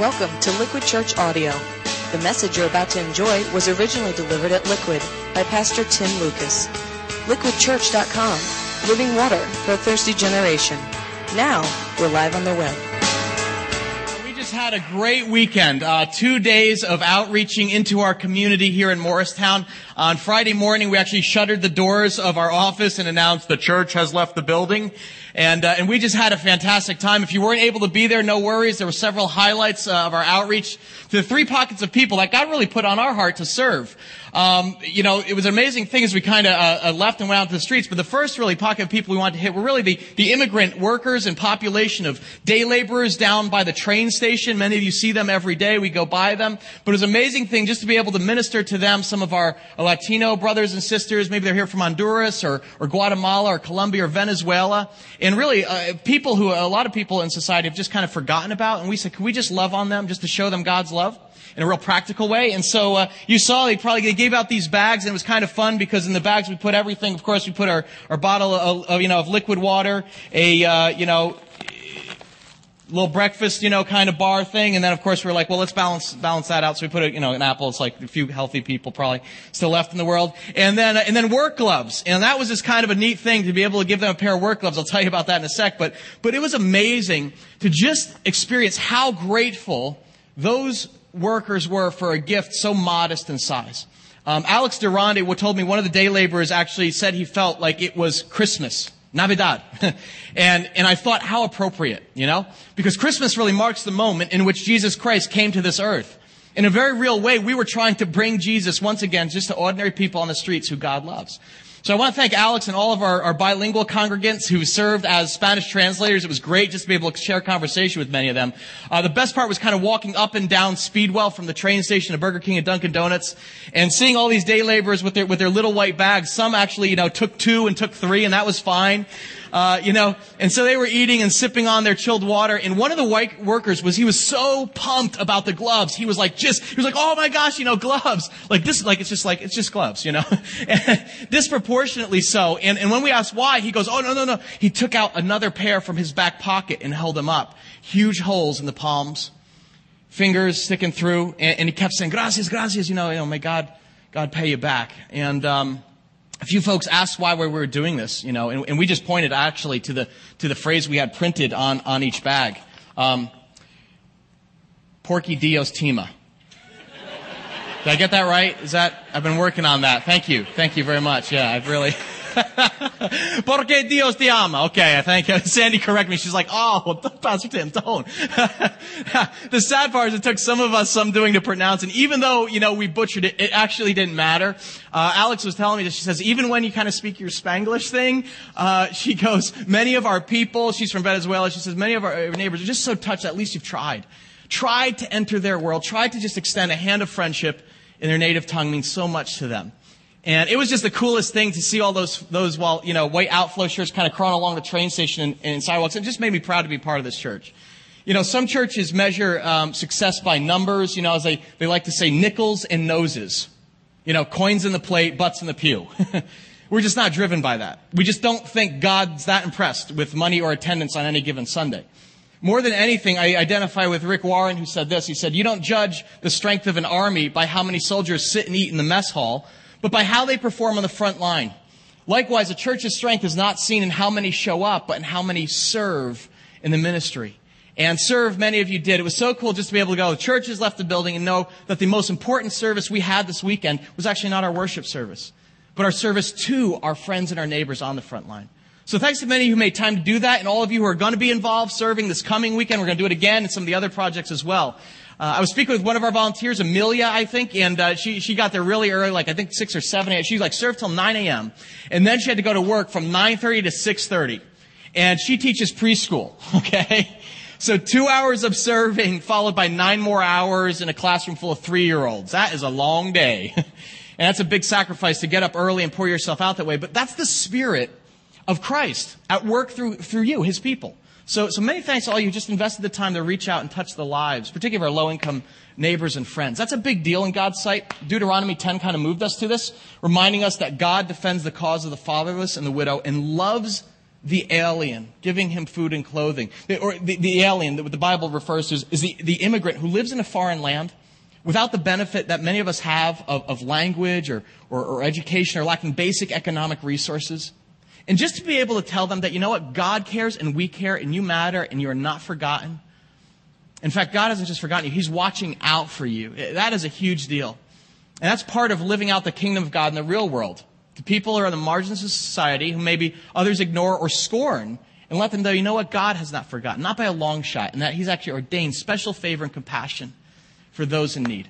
Welcome to Liquid Church Audio. The message you're about to enjoy was originally delivered at Liquid by Pastor Tim Lucas. LiquidChurch.com, living water for a thirsty generation. Now, we're live on the web. We just had a great weekend. Uh, two days of outreaching into our community here in Morristown. On Friday morning, we actually shuttered the doors of our office and announced the church has left the building. And, uh, and we just had a fantastic time. If you weren't able to be there, no worries. There were several highlights uh, of our outreach to the three pockets of people that God really put on our heart to serve. Um, you know, it was an amazing thing as we kind of uh, uh, left and went out to the streets. But the first really pocket of people we wanted to hit were really the, the immigrant workers and population of day laborers down by the train station. Many of you see them every day. We go by them. But it was an amazing thing just to be able to minister to them. Some of our Latino brothers and sisters, maybe they're here from Honduras or, or Guatemala or Colombia or Venezuela. And really, uh, people who a lot of people in society have just kind of forgotten about. And we said, can we just love on them just to show them God's love? in a real practical way. And so uh, you saw they probably they gave out these bags, and it was kind of fun because in the bags we put everything. Of course, we put our, our bottle of, of you know of liquid water, a uh, you know little breakfast, you know, kind of bar thing. And then, of course, we are like, well, let's balance, balance that out. So we put a, you know, an apple. It's like a few healthy people probably still left in the world. And then, uh, and then work gloves. And that was just kind of a neat thing to be able to give them a pair of work gloves. I'll tell you about that in a sec. But, but it was amazing to just experience how grateful those workers were for a gift so modest in size. Um, Alex Durande told me one of the day laborers actually said he felt like it was Christmas Navidad. and, and I thought, how appropriate, you know? Because Christmas really marks the moment in which Jesus Christ came to this earth. In a very real way, we were trying to bring Jesus once again just to ordinary people on the streets who God loves. So I want to thank Alex and all of our, our, bilingual congregants who served as Spanish translators. It was great just to be able to share conversation with many of them. Uh, the best part was kind of walking up and down Speedwell from the train station to Burger King and Dunkin' Donuts and seeing all these day laborers with their, with their little white bags. Some actually, you know, took two and took three and that was fine. Uh, you know, and so they were eating and sipping on their chilled water. And one of the white workers was, he was so pumped about the gloves. He was like, just, he was like, oh my gosh, you know, gloves. Like this, like, it's just like, it's just gloves, you know. disproportionately so. And, and when we asked why, he goes, oh no, no, no. He took out another pair from his back pocket and held them up. Huge holes in the palms, fingers sticking through. And, and he kept saying, gracias, gracias, you know, you know, may God, God pay you back. And, um, a few folks asked why we were doing this, you know, and, and, we just pointed actually to the to the phrase we had printed on on each bag. Um, Porky Dios Tima. Did I get that right? Is that I've been working on that. Thank you, thank you very much. Yeah, I've really. Porque Dios te ama. Okay, I think Sandy correct me. She's like, oh, Pastor Tim, don't. the sad part is it took some of us some doing to pronounce, and even though, you know, we butchered it, it actually didn't matter. Uh, Alex was telling me that she says, even when you kind of speak your Spanglish thing, uh, she goes, many of our people, she's from Venezuela, she says, many of our neighbors are just so touched at least you've tried. Tried to enter their world, tried to just extend a hand of friendship in their native tongue means so much to them. And it was just the coolest thing to see all those, those, you know, white outflow shirts kind of crawling along the train station and, and sidewalks. It just made me proud to be part of this church. You know, some churches measure um, success by numbers, you know, as they, they like to say nickels and noses. You know, coins in the plate, butts in the pew. We're just not driven by that. We just don't think God's that impressed with money or attendance on any given Sunday. More than anything, I identify with Rick Warren who said this. He said, you don't judge the strength of an army by how many soldiers sit and eat in the mess hall, but by how they perform on the front line. Likewise, a church's strength is not seen in how many show up, but in how many serve in the ministry. And serve, many of you did. It was so cool just to be able to go, the church has left the building and know that the most important service we had this weekend was actually not our worship service, but our service to our friends and our neighbors on the front line. So thanks to many who made time to do that and all of you who are going to be involved serving this coming weekend. We're going to do it again and some of the other projects as well. Uh, I was speaking with one of our volunteers, Amelia, I think, and uh, she she got there really early, like I think six or seven a.m. She was like served till nine a.m. and then she had to go to work from nine thirty to six thirty, and she teaches preschool. Okay. So two hours of serving followed by nine more hours in a classroom full of three-year-olds. That is a long day. and that's a big sacrifice to get up early and pour yourself out that way. But that's the spirit of Christ at work through, through you, his people. So, so many thanks to all you who just invested the time to reach out and touch the lives, particularly our low income neighbors and friends. That's a big deal in God's sight. Deuteronomy 10 kind of moved us to this, reminding us that God defends the cause of the fatherless and the widow and loves the alien, giving him food and clothing. Or the, the alien that the Bible refers to is the, the immigrant who lives in a foreign land without the benefit that many of us have of, of language or, or, or education or lacking basic economic resources. And just to be able to tell them that, you know what, God cares and we care and you matter and you are not forgotten. In fact, God hasn't just forgotten you, He's watching out for you. That is a huge deal. And that's part of living out the kingdom of God in the real world. The people who are on the margins of society, who maybe others ignore or scorn, and let them know, you know what, God has not forgotten, not by a long shot, and that He's actually ordained special favor and compassion for those in need.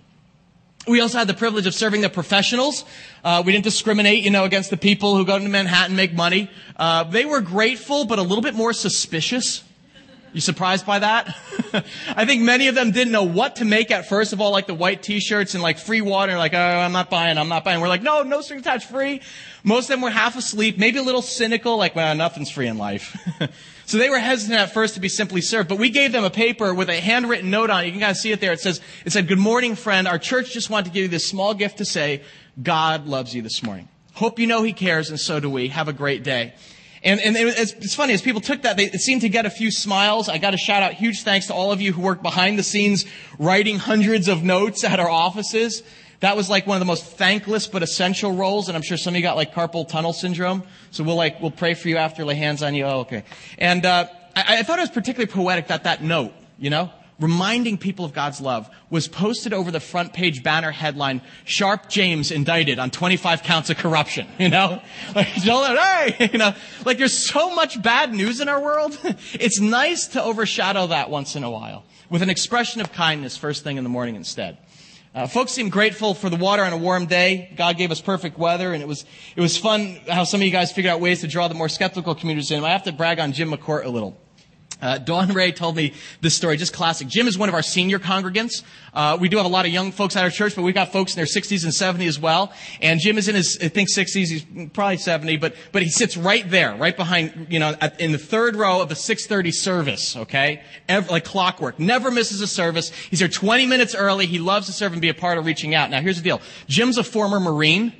We also had the privilege of serving the professionals. Uh, we didn't discriminate, you know, against the people who go to Manhattan make money. Uh, they were grateful, but a little bit more suspicious. You surprised by that? I think many of them didn't know what to make at first of all, like the white t-shirts and like free water, like, oh, I'm not buying, I'm not buying. We're like, no, no string attached free. Most of them were half asleep, maybe a little cynical, like, well, nothing's free in life. so they were hesitant at first to be simply served, but we gave them a paper with a handwritten note on it. You can kind of see it there. It says, it said, good morning, friend. Our church just wanted to give you this small gift to say, God loves you this morning. Hope you know he cares, and so do we. Have a great day. And, and it's, it's, funny, as people took that, they seemed to get a few smiles. I got to shout out huge thanks to all of you who worked behind the scenes writing hundreds of notes at our offices. That was like one of the most thankless but essential roles, and I'm sure some of you got like carpal tunnel syndrome. So we'll like, we'll pray for you after, lay hands on you. Oh, okay. And, uh, I, I thought it was particularly poetic that that note, you know, reminding people of God's love was posted over the front page banner headline, Sharpe James indicted on 25 counts of corruption, you know? Like, hey, you know, like there's so much bad news in our world. It's nice to overshadow that once in a while with an expression of kindness first thing in the morning instead. Uh, folks seem grateful for the water on a warm day. God gave us perfect weather, and it was it was fun how some of you guys figured out ways to draw the more skeptical communities in. I have to brag on Jim McCourt a little. Uh, Dawn Ray told me this story, just classic. Jim is one of our senior congregants. Uh, we do have a lot of young folks at our church, but we've got folks in their 60s and 70s as well. And Jim is in his, I think, 60s. He's probably 70, but but he sits right there, right behind, you know, at, in the third row of the 6:30 service. Okay, Every, like clockwork. Never misses a service. He's here 20 minutes early. He loves to serve and be a part of reaching out. Now, here's the deal. Jim's a former Marine.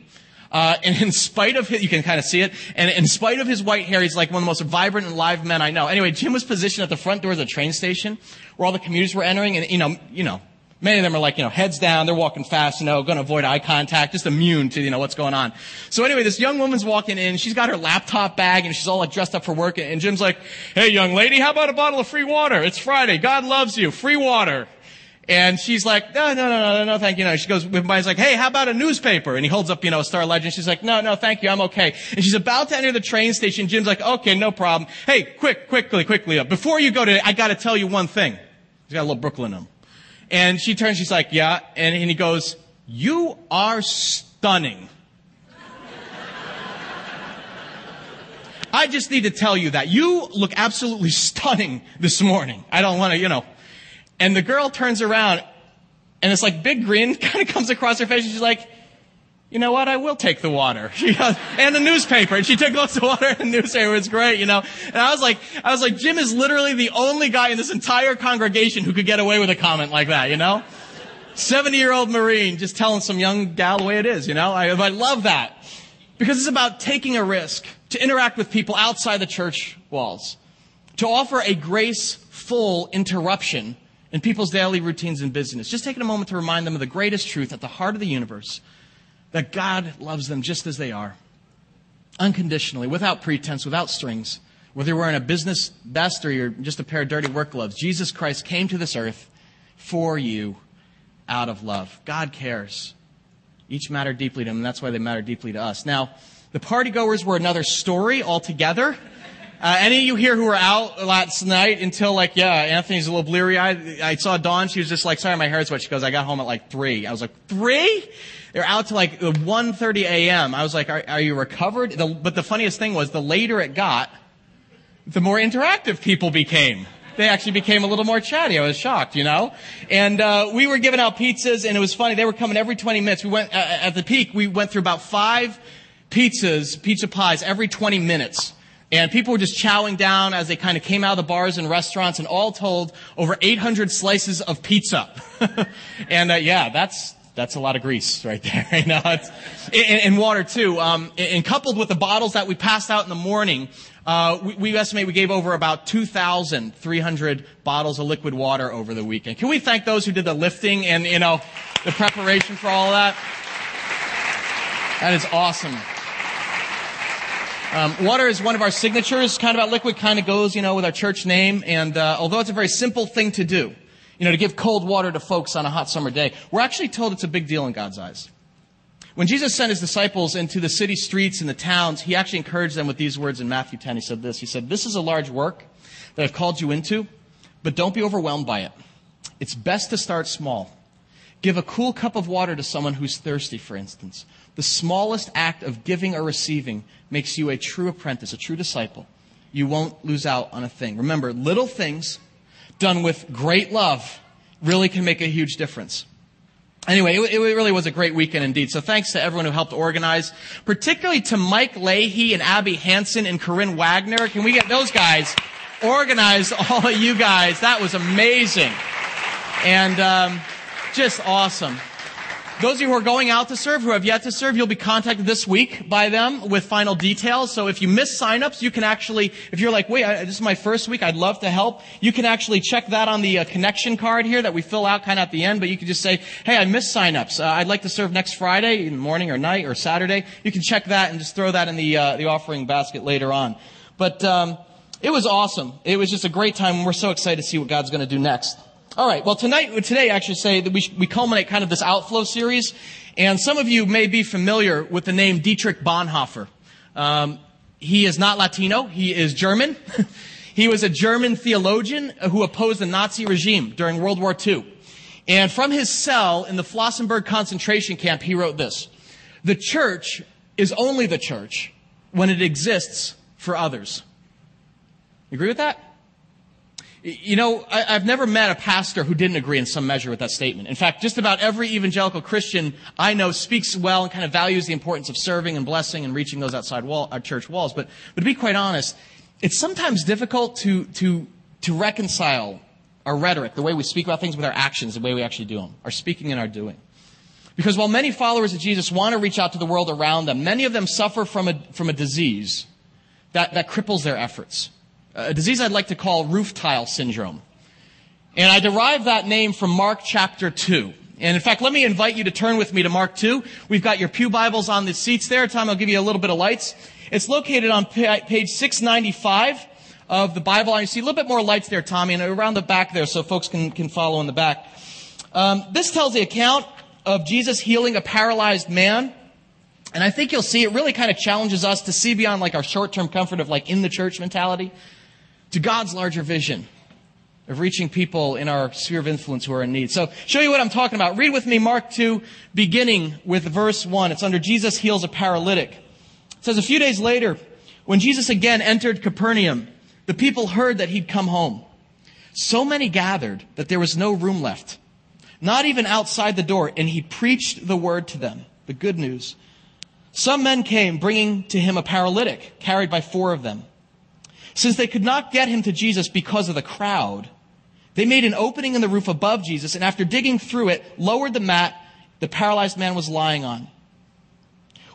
Uh, and in spite of his, you can kind of see it, and in spite of his white hair, he's like one of the most vibrant and live men I know. Anyway, Jim was positioned at the front door of the train station where all the commuters were entering, and you know, you know, many of them are like, you know, heads down, they're walking fast, you know, going to avoid eye contact, just immune to, you know, what's going on. So anyway, this young woman's walking in, she's got her laptop bag, and she's all like dressed up for work, and Jim's like, hey, young lady, how about a bottle of free water? It's Friday. God loves you. Free water. And she's like, no, no, no, no, no, thank you. No. She goes, he's like, hey, how about a newspaper? And he holds up, you know, a Star-Ledger. She's like, no, no, thank you, I'm okay. And she's about to enter the train station. Jim's like, okay, no problem. Hey, quick, quickly, quickly, uh, before you go to, I gotta tell you one thing. He's got a little Brooklyn in him. And she turns, she's like, yeah. And, and he goes, you are stunning. I just need to tell you that. You look absolutely stunning this morning. I don't want to, you know. And the girl turns around and this like big grin kind of comes across her face and she's like, you know what? I will take the water. Goes, and the newspaper. And she took lots of water and the newspaper. It's great, you know. And I was like, I was like, Jim is literally the only guy in this entire congregation who could get away with a comment like that, you know? 70 year old Marine just telling some young gal the way it is, you know? I, I love that. Because it's about taking a risk to interact with people outside the church walls. To offer a graceful interruption in people's daily routines and business. Just taking a moment to remind them of the greatest truth at the heart of the universe that God loves them just as they are, unconditionally, without pretense, without strings. Whether you're wearing a business best or you're just a pair of dirty work gloves, Jesus Christ came to this earth for you out of love. God cares. Each matter deeply to him, and that's why they matter deeply to us. Now, the partygoers were another story altogether. Uh, any of you here who were out last night until like, yeah, Anthony's a little bleary eyed. I saw Dawn. She was just like, sorry, my hair's wet. She goes, I got home at like three. I was like, three? They're out to like 1.30 a.m. I was like, are, are you recovered? The, but the funniest thing was the later it got, the more interactive people became. They actually became a little more chatty. I was shocked, you know? And, uh, we were giving out pizzas and it was funny. They were coming every 20 minutes. We went, uh, at the peak, we went through about five pizzas, pizza pies every 20 minutes. And people were just chowing down as they kind of came out of the bars and restaurants, and all told, over 800 slices of pizza. and uh, yeah, that's that's a lot of grease right there. know, and, and, water too. Um, and coupled with the bottles that we passed out in the morning, uh, we, we, estimate we gave over about 2,300 bottles of liquid water over the weekend. Can we thank those who did the lifting and, you know, the preparation for all that? That is awesome. Um, water is one of our signatures. Kind of about liquid kind of goes, you know, with our church name. And uh, although it's a very simple thing to do, you know, to give cold water to folks on a hot summer day, we're actually told it's a big deal in God's eyes. When Jesus sent his disciples into the city streets and the towns, he actually encouraged them with these words in Matthew 10. He said this. He said, This is a large work that I've called you into, but don't be overwhelmed by it. It's best to start small. Give a cool cup of water to someone who's thirsty, for instance. The smallest act of giving or receiving makes you a true apprentice, a true disciple. You won't lose out on a thing. Remember, little things done with great love really can make a huge difference. Anyway, it, it, really was a great weekend indeed. So thanks to everyone who helped organize, particularly to Mike Leahy and Abby Hansen and Corinne Wagner. Can we get those guys organized? All of you guys, that was amazing, and um, just awesome. Those of you who are going out to serve, who have yet to serve, you'll be contacted this week by them with final details. So if you miss signups, you can actually, if you're like, wait, I, this is my first week, I'd love to help, you can actually check that on the uh, connection card here that we fill out kind of at the end, but you can just say, hey, I missed signups. Uh, I'd like to serve next Friday, in the morning or night or Saturday. You can check that and just throw that in the, uh, the offering basket later on. But, um, it was awesome. It was just a great time. We're so excited to see what God's going to do next. All right. Well, tonight, today, I actually say that we, we culminate kind of this outflow series. And some of you may be familiar with the name Dietrich Bonhoeffer. Um, he is not Latino. He is German. he was a German theologian who opposed the Nazi regime during World War II. And from his cell in the Flossenburg concentration camp, he wrote this. The church is only the church when it exists for others. You agree with that? You know, I, have never met a pastor who didn't agree in some measure with that statement. In fact, just about every evangelical Christian I know speaks well and kind of values the importance of serving and blessing and reaching those outside wall, our church walls. But, but to be quite honest, it's sometimes difficult to, to, to reconcile our rhetoric, the way we speak about things with our actions, the way we actually do them, our speaking and our doing. Because while many followers of Jesus want to reach out to the world around them, many of them suffer from a, from a disease that, that cripples their efforts a disease I'd like to call roof tile syndrome. And I derive that name from Mark chapter 2. And in fact, let me invite you to turn with me to Mark 2. We've got your Pew Bibles on the seats there. Tom, I'll give you a little bit of lights. It's located on page 695 of the Bible. I see a little bit more lights there, Tommy, and around the back there so folks can, can follow in the back. Um, this tells the account of Jesus healing a paralyzed man. And I think you'll see it really kind of challenges us to see beyond like our short-term comfort of like in the church mentality to God's larger vision of reaching people in our sphere of influence who are in need. So, show you what I'm talking about. Read with me Mark 2, beginning with verse 1. It's under Jesus heals a paralytic. It says, A few days later, when Jesus again entered Capernaum, the people heard that he'd come home. So many gathered that there was no room left, not even outside the door, and he preached the word to them, the good news. Some men came bringing to him a paralytic, carried by four of them. Since they could not get him to Jesus because of the crowd, they made an opening in the roof above Jesus, and after digging through it, lowered the mat the paralyzed man was lying on.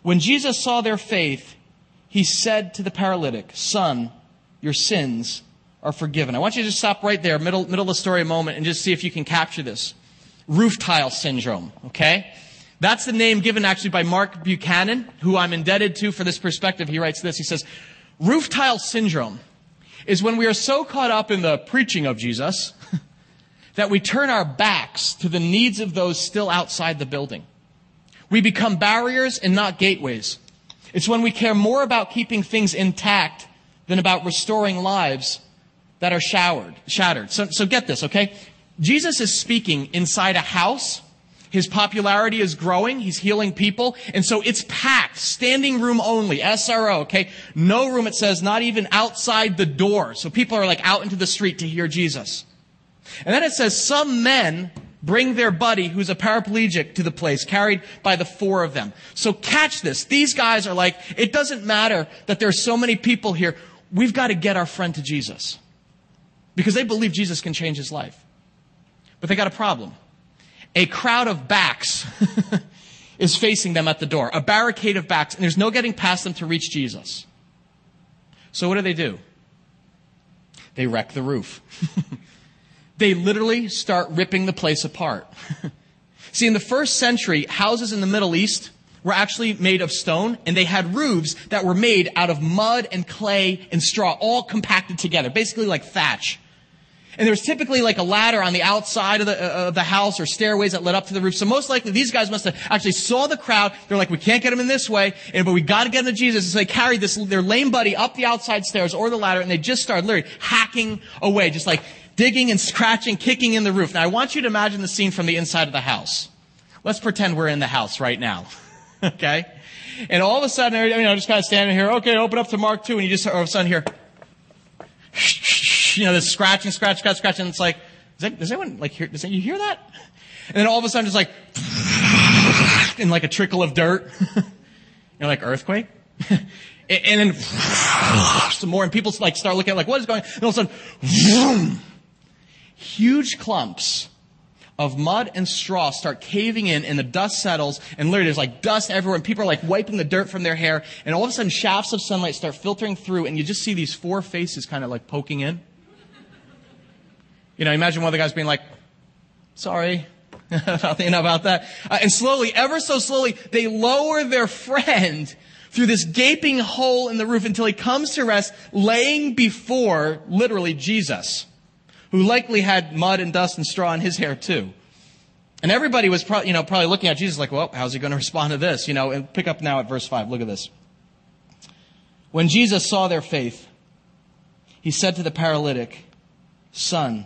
When Jesus saw their faith, he said to the paralytic, Son, your sins are forgiven. I want you to just stop right there, middle, middle of the story a moment, and just see if you can capture this. Roof tile syndrome, okay? That's the name given actually by Mark Buchanan, who I'm indebted to for this perspective. He writes this. He says, Roof tile syndrome is when we are so caught up in the preaching of Jesus that we turn our backs to the needs of those still outside the building. We become barriers and not gateways. It's when we care more about keeping things intact than about restoring lives that are showered, shattered. So, so get this, okay? Jesus is speaking inside a house his popularity is growing. He's healing people. And so it's packed. Standing room only. SRO, okay? No room, it says, not even outside the door. So people are like out into the street to hear Jesus. And then it says, some men bring their buddy who's a paraplegic to the place, carried by the four of them. So catch this. These guys are like, it doesn't matter that there's so many people here. We've got to get our friend to Jesus. Because they believe Jesus can change his life. But they got a problem a crowd of backs is facing them at the door, a barricade of backs, and there's no getting past them to reach Jesus. So what do they do? They wreck the roof. they literally start ripping the place apart. See, in the first century, houses in the Middle East were actually made of stone, and they had roofs that were made out of mud and clay and straw, all compacted together, basically like thatch. And there was typically like a ladder on the outside of the, uh, of the house or stairways that led up to the roof. So most likely these guys must have actually saw the crowd. They're like, we can't get them in this way, but we got to get them to Jesus. So they carried this, their lame buddy up the outside stairs or the ladder, and they just started literally hacking away, just like digging and scratching, kicking in the roof. Now I want you to imagine the scene from the inside of the house. Let's pretend we're in the house right now. okay? And all of a sudden, you know, just kind of standing here, okay, open up to Mark 2, and you just all of a sudden hear, you know, this scratching, scratch, scratch, scratch, and it's like, that, does anyone like hear, does anyone, you hear that? And then all of a sudden, just like, and like a trickle of dirt, you know, like earthquake. and then some more, and people like start looking at like what is going, on? and all of a sudden, vroom, huge clumps of mud and straw start caving in and the dust settles and literally there's like dust everywhere and people are like wiping the dirt from their hair and all of a sudden shafts of sunlight start filtering through and you just see these four faces kind of like poking in. You know, imagine one of the guys being like, sorry, nothing about that. Uh, and slowly, ever so slowly, they lower their friend through this gaping hole in the roof until he comes to rest laying before literally Jesus who likely had mud and dust and straw in his hair too. And everybody was probably, you know, probably looking at Jesus like, well, how's he going to respond to this? You know, and pick up now at verse 5. Look at this. When Jesus saw their faith, he said to the paralytic, Son,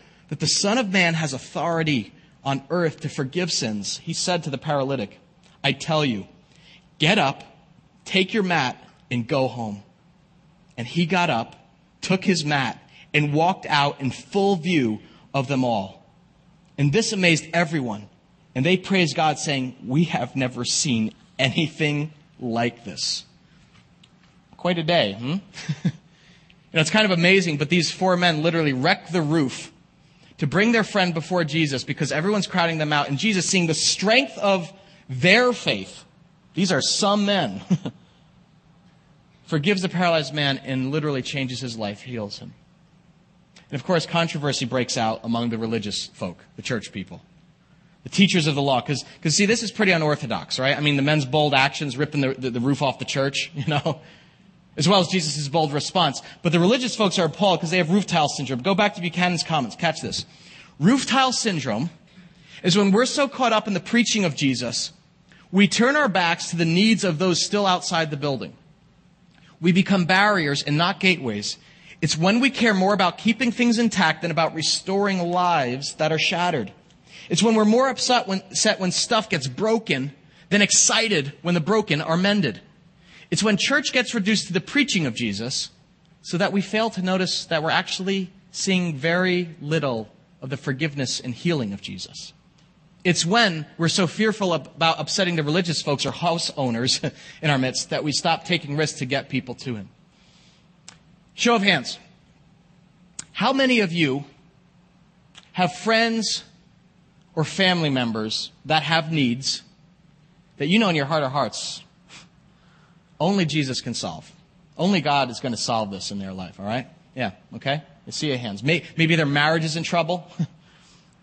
that the Son of Man has authority on earth to forgive sins, he said to the paralytic, I tell you, get up, take your mat, and go home. And he got up, took his mat, and walked out in full view of them all. And this amazed everyone. And they praised God, saying, We have never seen anything like this. Quite a day, hmm? you know, it's kind of amazing, but these four men literally wrecked the roof to bring their friend before Jesus because everyone's crowding them out. And Jesus, seeing the strength of their faith, these are some men, forgives the paralyzed man and literally changes his life, heals him. And of course, controversy breaks out among the religious folk, the church people, the teachers of the law. Because, see, this is pretty unorthodox, right? I mean, the men's bold actions, ripping the, the, the roof off the church, you know, as well as Jesus' bold response. But the religious folks are appalled because they have roof tile syndrome. Go back to Buchanan's comments. Catch this. Roof tile syndrome is when we're so caught up in the preaching of Jesus, we turn our backs to the needs of those still outside the building. We become barriers and not gateways it's when we care more about keeping things intact than about restoring lives that are shattered. It's when we're more upset when, upset when stuff gets broken than excited when the broken are mended. It's when church gets reduced to the preaching of Jesus so that we fail to notice that we're actually seeing very little of the forgiveness and healing of Jesus. It's when we're so fearful about upsetting the religious folks or house owners in our midst that we stop taking risks to get people to Him. Show of hands. How many of you have friends or family members that have needs that you know in your heart of hearts only Jesus can solve? Only God is going to solve this in their life, all right? Yeah, okay? I see your hands. Maybe their marriage is in trouble.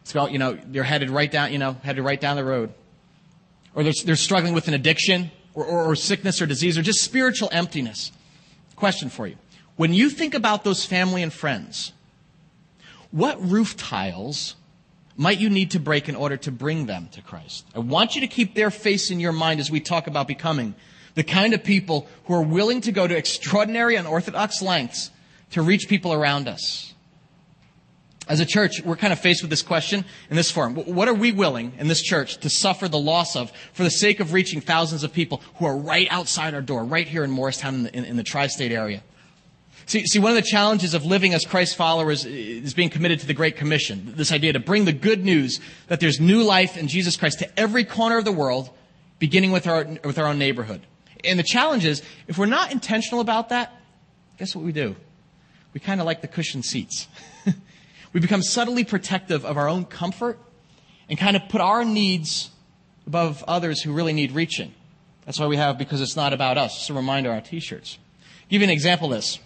It's about, you know, they're headed right down, you know, headed right down the road. Or they're, they're struggling with an addiction or, or, or sickness or disease or just spiritual emptiness. Question for you. When you think about those family and friends, what roof tiles might you need to break in order to bring them to Christ? I want you to keep their face in your mind as we talk about becoming the kind of people who are willing to go to extraordinary and orthodox lengths to reach people around us. As a church, we're kind of faced with this question in this form. What are we willing in this church to suffer the loss of for the sake of reaching thousands of people who are right outside our door, right here in Morristown in the, in, in the tri-state area? See, see, one of the challenges of living as Christ followers is being committed to the Great Commission. This idea to bring the good news that there's new life in Jesus Christ to every corner of the world, beginning with our, with our own neighborhood. And the challenge is, if we're not intentional about that, guess what we do? We kind of like the cushioned seats. we become subtly protective of our own comfort and kind of put our needs above others who really need reaching. That's why we have because it's not about us. Just a reminder on our t-shirts. I'll give you an example of this.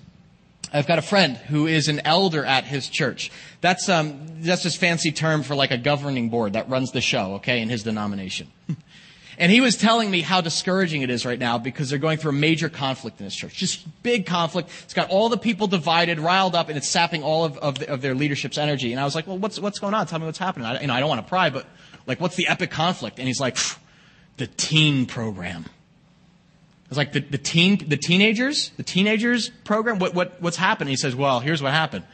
I've got a friend who is an elder at his church. That's um, that's his fancy term for like a governing board that runs the show, okay, in his denomination. and he was telling me how discouraging it is right now because they're going through a major conflict in this church. Just big conflict. It's got all the people divided, riled up, and it's sapping all of, of, the, of their leadership's energy. And I was like, well, what's, what's going on? Tell me what's happening. I, you know, I don't want to pry, but like, what's the epic conflict? And he's like, the teen program. I was like, the, the teen, the teenagers, the teenagers program, what, what, what's happened? He says, well, here's what happened.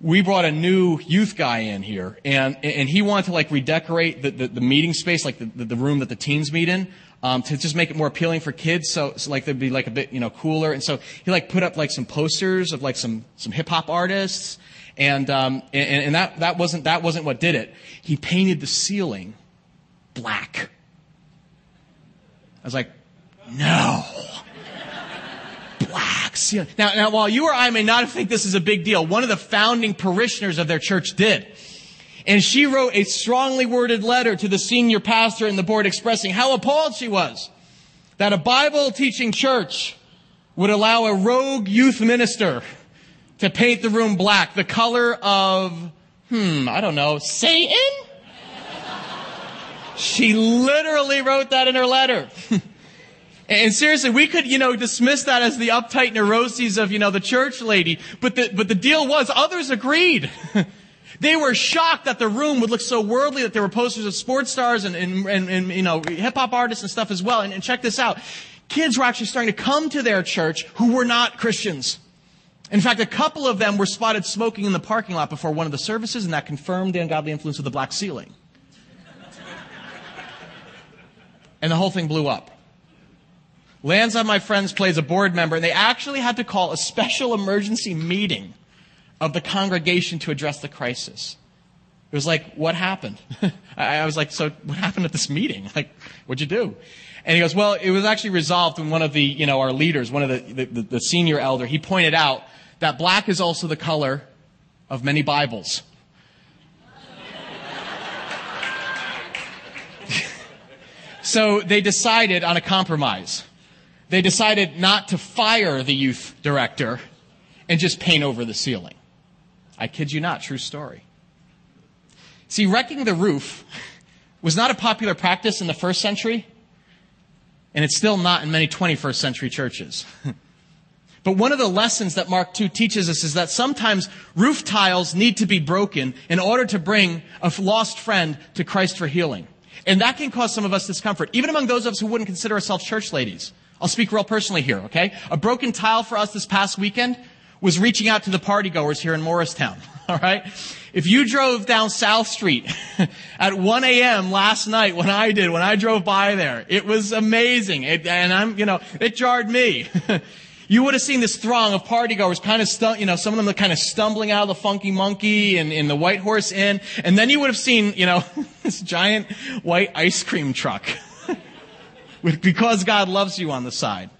We brought a new youth guy in here and, and he wanted to like redecorate the, the, the meeting space, like the, the, room that the teens meet in. Um, to just make it more appealing for kids, so, so like they'd be like a bit, you know, cooler. And so he like put up like some posters of like some some hip hop artists, and um, and, and that that wasn't that wasn't what did it. He painted the ceiling black. I was like, no. Ceiling. Now, now, while you or I may not think this is a big deal, one of the founding parishioners of their church did. And she wrote a strongly worded letter to the senior pastor and the board expressing how appalled she was that a Bible teaching church would allow a rogue youth minister to paint the room black, the color of, hmm, I don't know, Satan? she literally wrote that in her letter. And seriously, we could, you know, dismiss that as the uptight neuroses of, you know, the church lady. But the, but the deal was others agreed. they were shocked that the room would look so worldly that there were posters of sports stars and, and, and, and you know, hip hop artists and stuff as well. And, and check this out. Kids were actually starting to come to their church who were not Christians. In fact, a couple of them were spotted smoking in the parking lot before one of the services, and that confirmed the ungodly influence of the black ceiling. and the whole thing blew up lands on my friend's place, a board member, and they actually had to call a special emergency meeting of the congregation to address the crisis. It was like, what happened? I was like, so what happened at this meeting? Like, what'd you do? And he goes, well, it was actually resolved when one of the, you know, our leaders, one of the, the, the senior elder, he pointed out that black is also the color of many Bibles. so they decided on a compromise they decided not to fire the youth director and just paint over the ceiling. I kid you not, true story. See, wrecking the roof was not a popular practice in the first century, and it's still not in many 21st century churches. but one of the lessons that Mark 2 teaches us is that sometimes roof tiles need to be broken in order to bring a lost friend to Christ for healing. And that can cause some of us discomfort, even among those of us who wouldn't consider ourselves church ladies. I'll speak real personally here, okay? A broken tile for us this past weekend was reaching out to the partygoers here in Morristown, alright? If you drove down South Street at 1 a.m. last night when I did, when I drove by there, it was amazing. It, and I'm, you know, it jarred me. you would have seen this throng of partygoers kind of, stu- you know, some of them kind of stumbling out of the Funky Monkey and in the White Horse Inn. And then you would have seen, you know, this giant white ice cream truck with because God loves you on the side.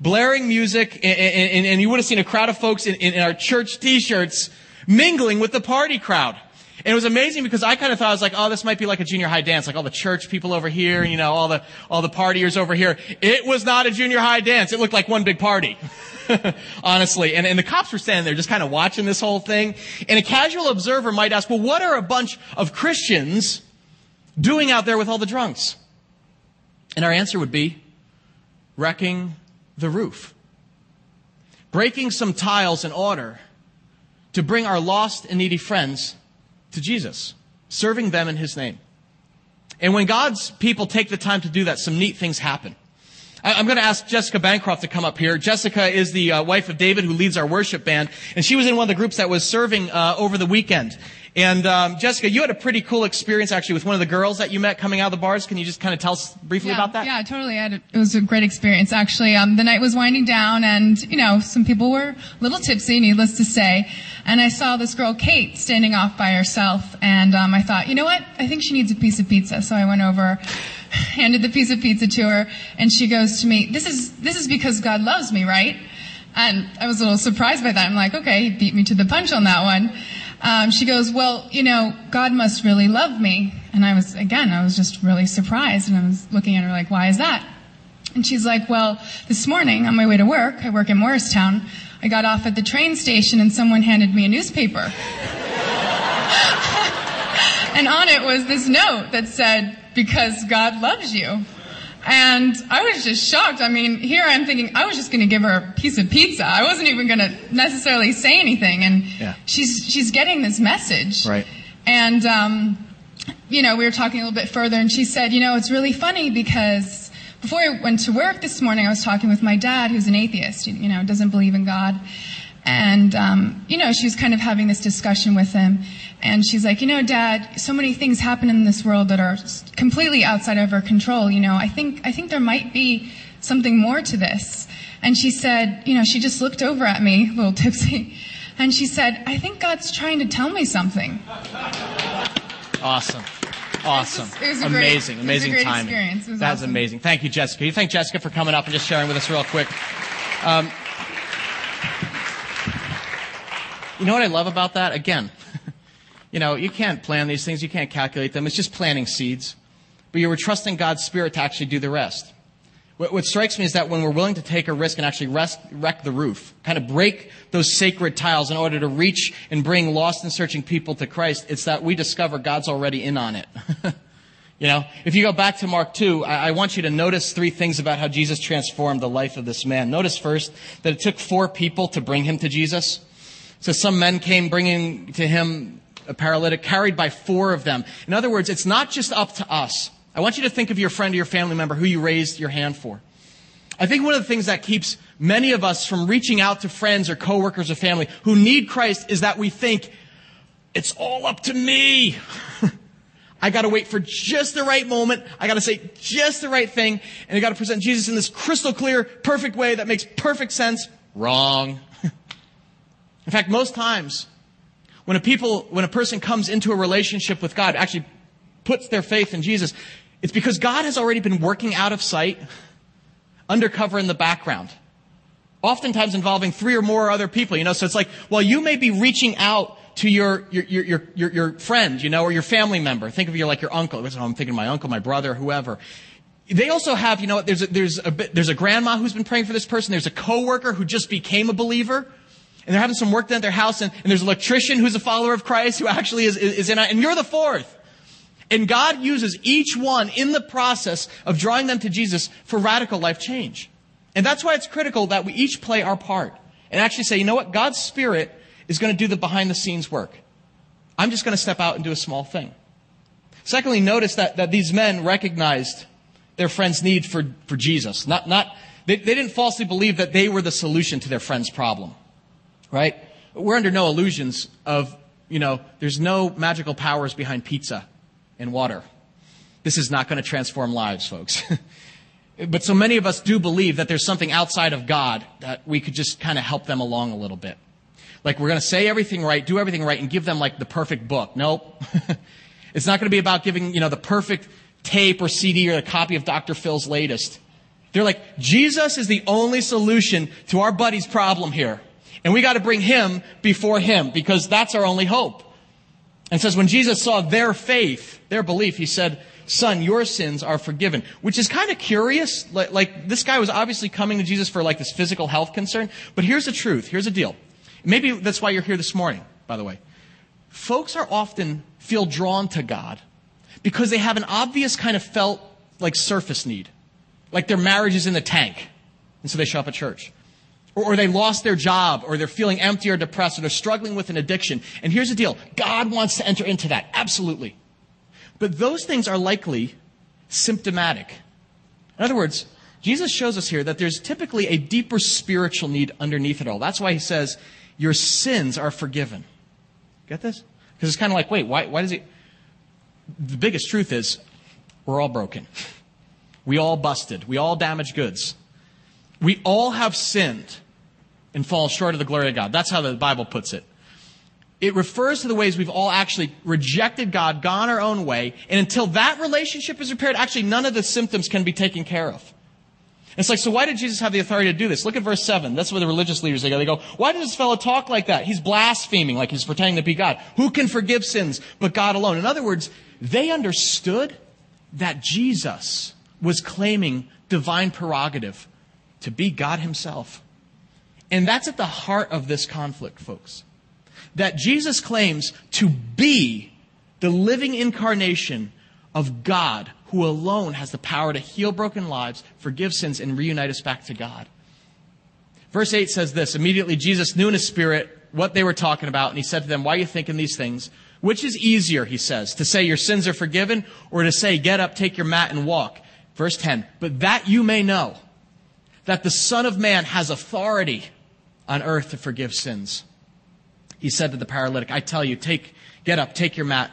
Blaring music, and, and, and you would have seen a crowd of folks in, in our church t-shirts mingling with the party crowd. And it was amazing because I kind of thought I was like, oh, this might be like a junior high dance, like all the church people over here, you know, all the all the partiers over here. It was not a junior high dance. It looked like one big party. Honestly. And, and the cops were standing there just kind of watching this whole thing. And a casual observer might ask, well, what are a bunch of Christians doing out there with all the drunks? And our answer would be wrecking the roof, breaking some tiles in order to bring our lost and needy friends to Jesus, serving them in His name. And when God's people take the time to do that, some neat things happen. I'm going to ask Jessica Bancroft to come up here. Jessica is the uh, wife of David who leads our worship band, and she was in one of the groups that was serving uh, over the weekend. And um, Jessica, you had a pretty cool experience actually with one of the girls that you met coming out of the bars. Can you just kind of tell us briefly yeah, about that? Yeah, totally. I had a, it was a great experience actually. Um, the night was winding down, and you know, some people were a little tipsy, needless to say. And I saw this girl, Kate, standing off by herself, and um, I thought, you know what? I think she needs a piece of pizza. So I went over, handed the piece of pizza to her, and she goes to me, "This is this is because God loves me, right?" And I was a little surprised by that. I'm like, okay, he beat me to the punch on that one. Um, she goes, well, you know, God must really love me. And I was, again, I was just really surprised. And I was looking at her like, why is that? And she's like, well, this morning on my way to work, I work in Morristown, I got off at the train station and someone handed me a newspaper. and on it was this note that said, because God loves you. And I was just shocked. I mean, here I'm thinking I was just going to give her a piece of pizza. I wasn't even going to necessarily say anything. And Yeah. she's she's getting this message. Right. And um, you know, we were talking a little bit further, and she said, you know, it's really funny because before I went to work this morning, I was talking with my dad, who's an atheist. You know, doesn't believe in God. And, um, you know, she was kind of having this discussion with him. And she's like, you know, dad, so many things happen in this world that are completely outside of our control. You know, I think, I think there might be something more to this. And she said, you know, she just looked over at me, a little tipsy, and she said, I think God's trying to tell me something. Awesome. Awesome. It was amazing, it was amazing great timing. experience. It was That's awesome. amazing. Thank you, Jessica. You thank Jessica for coming up and just sharing with us real quick. Um, you know what I love about that? Again, you know, you can't plan these things, you can't calculate them. It's just planting seeds. But you were trusting God's Spirit to actually do the rest. What, what strikes me is that when we're willing to take a risk and actually rest, wreck the roof, kind of break those sacred tiles in order to reach and bring lost and searching people to Christ, it's that we discover God's already in on it. you know, if you go back to Mark 2, I, I want you to notice three things about how Jesus transformed the life of this man. Notice first that it took four people to bring him to Jesus. So some men came bringing to him a paralytic carried by four of them. In other words, it's not just up to us. I want you to think of your friend or your family member who you raised your hand for. I think one of the things that keeps many of us from reaching out to friends or coworkers or family who need Christ is that we think it's all up to me. I gotta wait for just the right moment. I gotta say just the right thing. And I gotta present Jesus in this crystal clear, perfect way that makes perfect sense. Wrong. In fact, most times, when a people, when a person comes into a relationship with God, actually puts their faith in Jesus, it's because God has already been working out of sight, undercover in the background. Oftentimes involving three or more other people, you know, so it's like, well, you may be reaching out to your, your, your, your, your, friend, you know, or your family member. Think of your, like your uncle. I'm thinking, my uncle, my brother, whoever. They also have, you know, there's a, there's a there's a grandma who's been praying for this person. There's a coworker who just became a believer. And they're having some work done at their house, and, and there's an electrician who's a follower of Christ who actually is, is, is in, it, and you're the fourth. And God uses each one in the process of drawing them to Jesus for radical life change. And that's why it's critical that we each play our part and actually say, you know what? God's Spirit is going to do the behind the scenes work. I'm just going to step out and do a small thing. Secondly, notice that, that these men recognized their friend's need for, for Jesus. Not, not, they, they didn't falsely believe that they were the solution to their friend's problem. Right? We're under no illusions of, you know, there's no magical powers behind pizza and water. This is not going to transform lives, folks. but so many of us do believe that there's something outside of God that we could just kind of help them along a little bit. Like we're going to say everything right, do everything right, and give them like the perfect book. Nope. it's not going to be about giving, you know, the perfect tape or CD or a copy of Dr. Phil's latest. They're like, Jesus is the only solution to our buddy's problem here. And we got to bring him before him because that's our only hope. And says, when Jesus saw their faith, their belief, he said, son, your sins are forgiven. Which is kind of curious. Like, like, this guy was obviously coming to Jesus for like this physical health concern. But here's the truth. Here's the deal. Maybe that's why you're here this morning, by the way. Folks are often feel drawn to God because they have an obvious kind of felt like surface need. Like their marriage is in the tank. And so they show up at church. Or, or they lost their job, or they're feeling empty or depressed, or they're struggling with an addiction. And here's the deal. God wants to enter into that. Absolutely. But those things are likely symptomatic. In other words, Jesus shows us here that there's typically a deeper spiritual need underneath it all. That's why he says, Your sins are forgiven. Get this? Because it's kind of like, wait, why, why does he. The biggest truth is, we're all broken. We all busted. We all damaged goods. We all have sinned and fall short of the glory of God. That's how the Bible puts it. It refers to the ways we've all actually rejected God, gone our own way, and until that relationship is repaired, actually none of the symptoms can be taken care of. It's like, so why did Jesus have the authority to do this? Look at verse 7. That's where the religious leaders, they go. They go, why does this fellow talk like that? He's blaspheming, like he's pretending to be God. Who can forgive sins but God alone? In other words, they understood that Jesus was claiming divine prerogative to be God himself. And that's at the heart of this conflict, folks that Jesus claims to be the living incarnation of God who alone has the power to heal broken lives, forgive sins, and reunite us back to God. Verse 8 says this Immediately Jesus knew in his spirit what they were talking about, and he said to them, Why are you thinking these things? Which is easier, he says, to say your sins are forgiven, or to say, Get up, take your mat, and walk? Verse 10 But that you may know that the Son of Man has authority on earth to forgive sins he said to the paralytic, I tell you, take, get up, take your mat,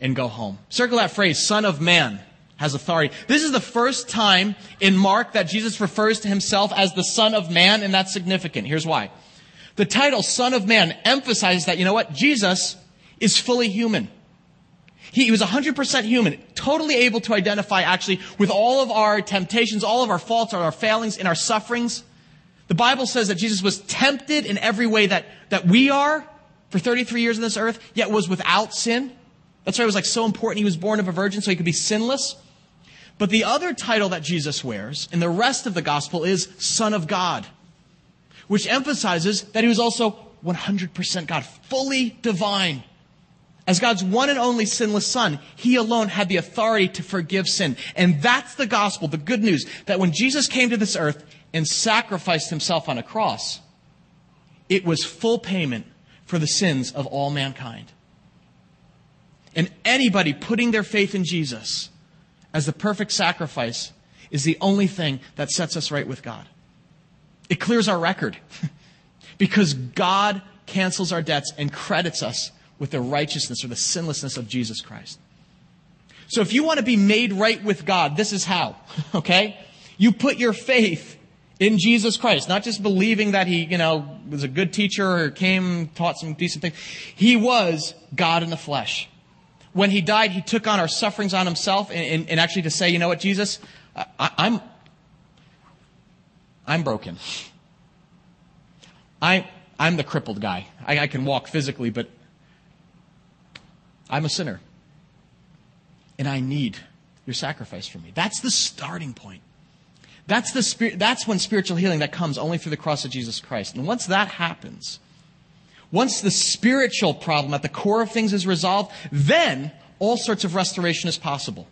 and go home. Circle that phrase, Son of Man has authority. This is the first time in Mark that Jesus refers to himself as the Son of Man, and that's significant. Here's why. The title, Son of Man, emphasizes that, you know what? Jesus is fully human. He, was 100% human, totally able to identify actually with all of our temptations, all of our faults, our failings, and our sufferings. The Bible says that Jesus was tempted in every way that, that we are for 33 years on this earth, yet was without sin. That's why it was like so important he was born of a virgin so he could be sinless. But the other title that Jesus wears in the rest of the gospel is Son of God, which emphasizes that he was also 100% God, fully divine. As God's one and only sinless son, he alone had the authority to forgive sin. And that's the gospel, the good news, that when Jesus came to this earth, and sacrificed himself on a cross, it was full payment for the sins of all mankind. And anybody putting their faith in Jesus as the perfect sacrifice is the only thing that sets us right with God. It clears our record because God cancels our debts and credits us with the righteousness or the sinlessness of Jesus Christ. So if you want to be made right with God, this is how, okay? You put your faith in Jesus Christ, not just believing that he, you know, was a good teacher or came, taught some decent things. He was God in the flesh. When he died, he took on our sufferings on himself and, and, and actually to say, you know what, Jesus, I, I'm, I'm broken. I, I'm the crippled guy. I, I can walk physically, but I'm a sinner. And I need your sacrifice for me. That's the starting point. That's, the spirit, that's when spiritual healing that comes only through the cross of Jesus Christ. And once that happens, once the spiritual problem at the core of things is resolved, then all sorts of restoration is possible.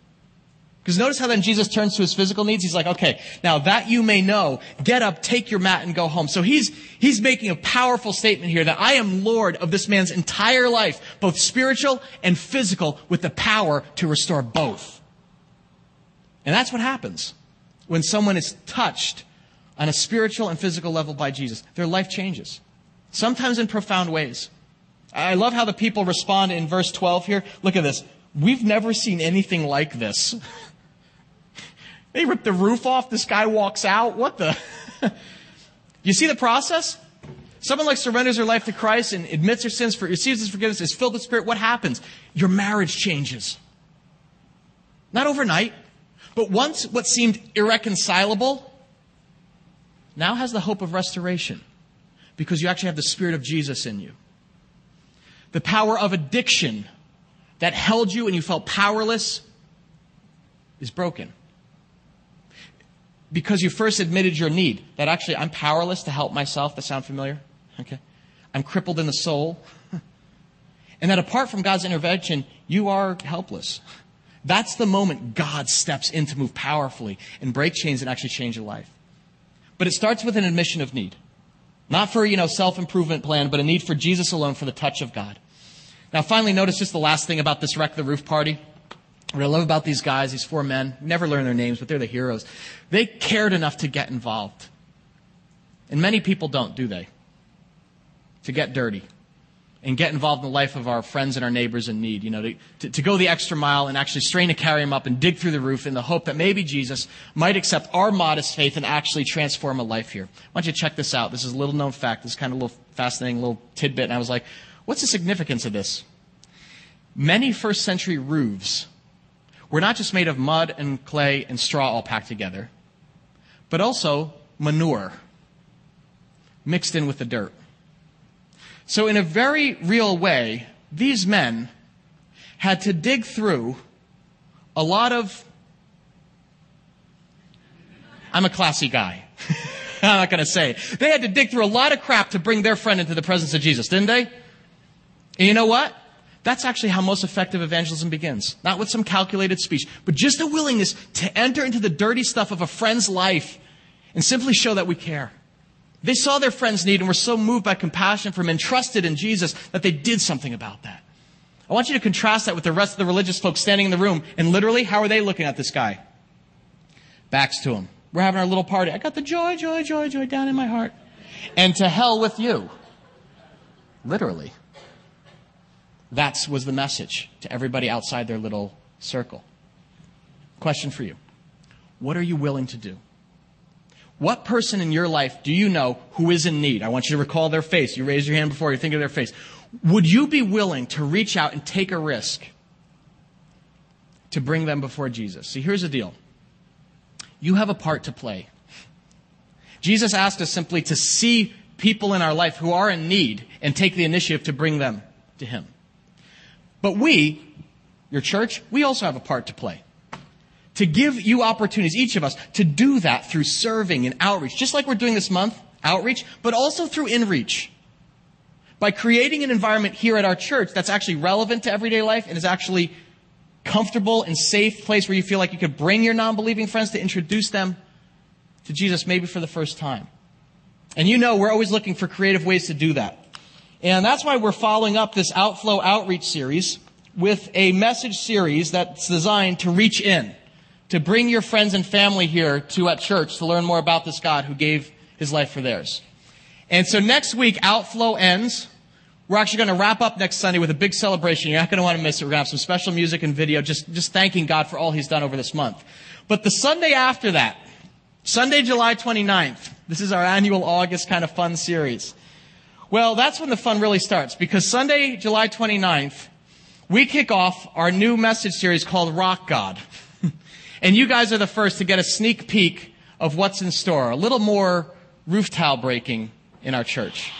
Because notice how then Jesus turns to his physical needs. He's like, okay, now that you may know, get up, take your mat, and go home. So he's, he's making a powerful statement here that I am Lord of this man's entire life, both spiritual and physical, with the power to restore both. And that's what happens when someone is touched on a spiritual and physical level by Jesus, their life changes. Sometimes in profound ways. I love how the people respond in verse 12 here. Look at this. We've never seen anything like this. they rip the roof off, this guy walks out. What the? you see the process? Someone like surrenders their life to Christ and admits their sins, for, receives his forgiveness, is filled with Spirit. What happens? Your marriage changes. Not overnight. But once what seemed irreconcilable now has the hope of restoration because you actually have the Spirit of Jesus in you. The power of addiction that held you and you felt powerless is broken. Because you first admitted your need, that actually I'm powerless to help myself. That sound familiar? Okay. I'm crippled in the soul. and that apart from God's intervention, you are helpless. That's the moment God steps in to move powerfully and break chains and actually change your life. But it starts with an admission of need. Not for, you know, self-improvement plan, but a need for Jesus alone for the touch of God. Now finally, notice just the last thing about this wreck the roof party. What I love about these guys, these four men, never learn their names, but they're the heroes. They cared enough to get involved. And many people don't, do they? To get dirty and get involved in the life of our friends and our neighbors in need. You know, to, to, to, go the extra mile and actually strain to carry them up and dig through the roof in the hope that maybe Jesus might accept our modest faith and actually transform a life here. Why don't you check this out? This is a little known fact. This is kind of a little fascinating little tidbit. And I was like, what's the significance of this? Many first century roofs were not just made of mud and clay and straw all packed together, but also manure mixed in with the dirt. So, in a very real way, these men had to dig through a lot of. I'm a classy guy. I'm not going to say. They had to dig through a lot of crap to bring their friend into the presence of Jesus, didn't they? And you know what? That's actually how most effective evangelism begins. Not with some calculated speech, but just a willingness to enter into the dirty stuff of a friend's life and simply show that we care. They saw their friend's need and were so moved by compassion him and trusted in Jesus that they did something about that. I want you to contrast that with the rest of the religious folks standing in the room and literally, how are they looking at this guy? Backs to him. We're having our little party. I got the joy, joy, joy, joy down in my heart. And to hell with you. Literally. That was the message to everybody outside their little circle. Question for you. What are you willing to do? What person in your life do you know who is in need? I want you to recall their face. You raise your hand before you think of their face. Would you be willing to reach out and take a risk to bring them before Jesus? See, here's the deal. You have a part to play. Jesus asked us simply to see people in our life who are in need and take the initiative to bring them to Him. But we, your church, we also have a part to play to give you opportunities, each of us, to do that through serving and outreach, just like we're doing this month, outreach, but also through inreach. By creating an environment here at our church that's actually relevant to everyday life and is actually comfortable and safe place where you feel like you could bring your non-believing friends to introduce them to Jesus maybe for the first time. And you know we're always looking for creative ways to do that. And that's why we're following up this Outflow Outreach series with a message series that's designed to reach in to bring your friends and family here to at church to learn more about this God who gave his life for theirs. And so next week, Outflow ends. We're actually going to wrap up next Sunday with a big celebration. You're not going to want to miss it. We're going to have some special music and video, just, just thanking God for all he's done over this month. But the Sunday after that, Sunday, July 29th, this is our annual August kind of fun series. Well, that's when the fun really starts because Sunday, July 29th, we kick off our new message series called Rock God. And you guys are the first to get a sneak peek of what's in store. A little more roof tile breaking in our church.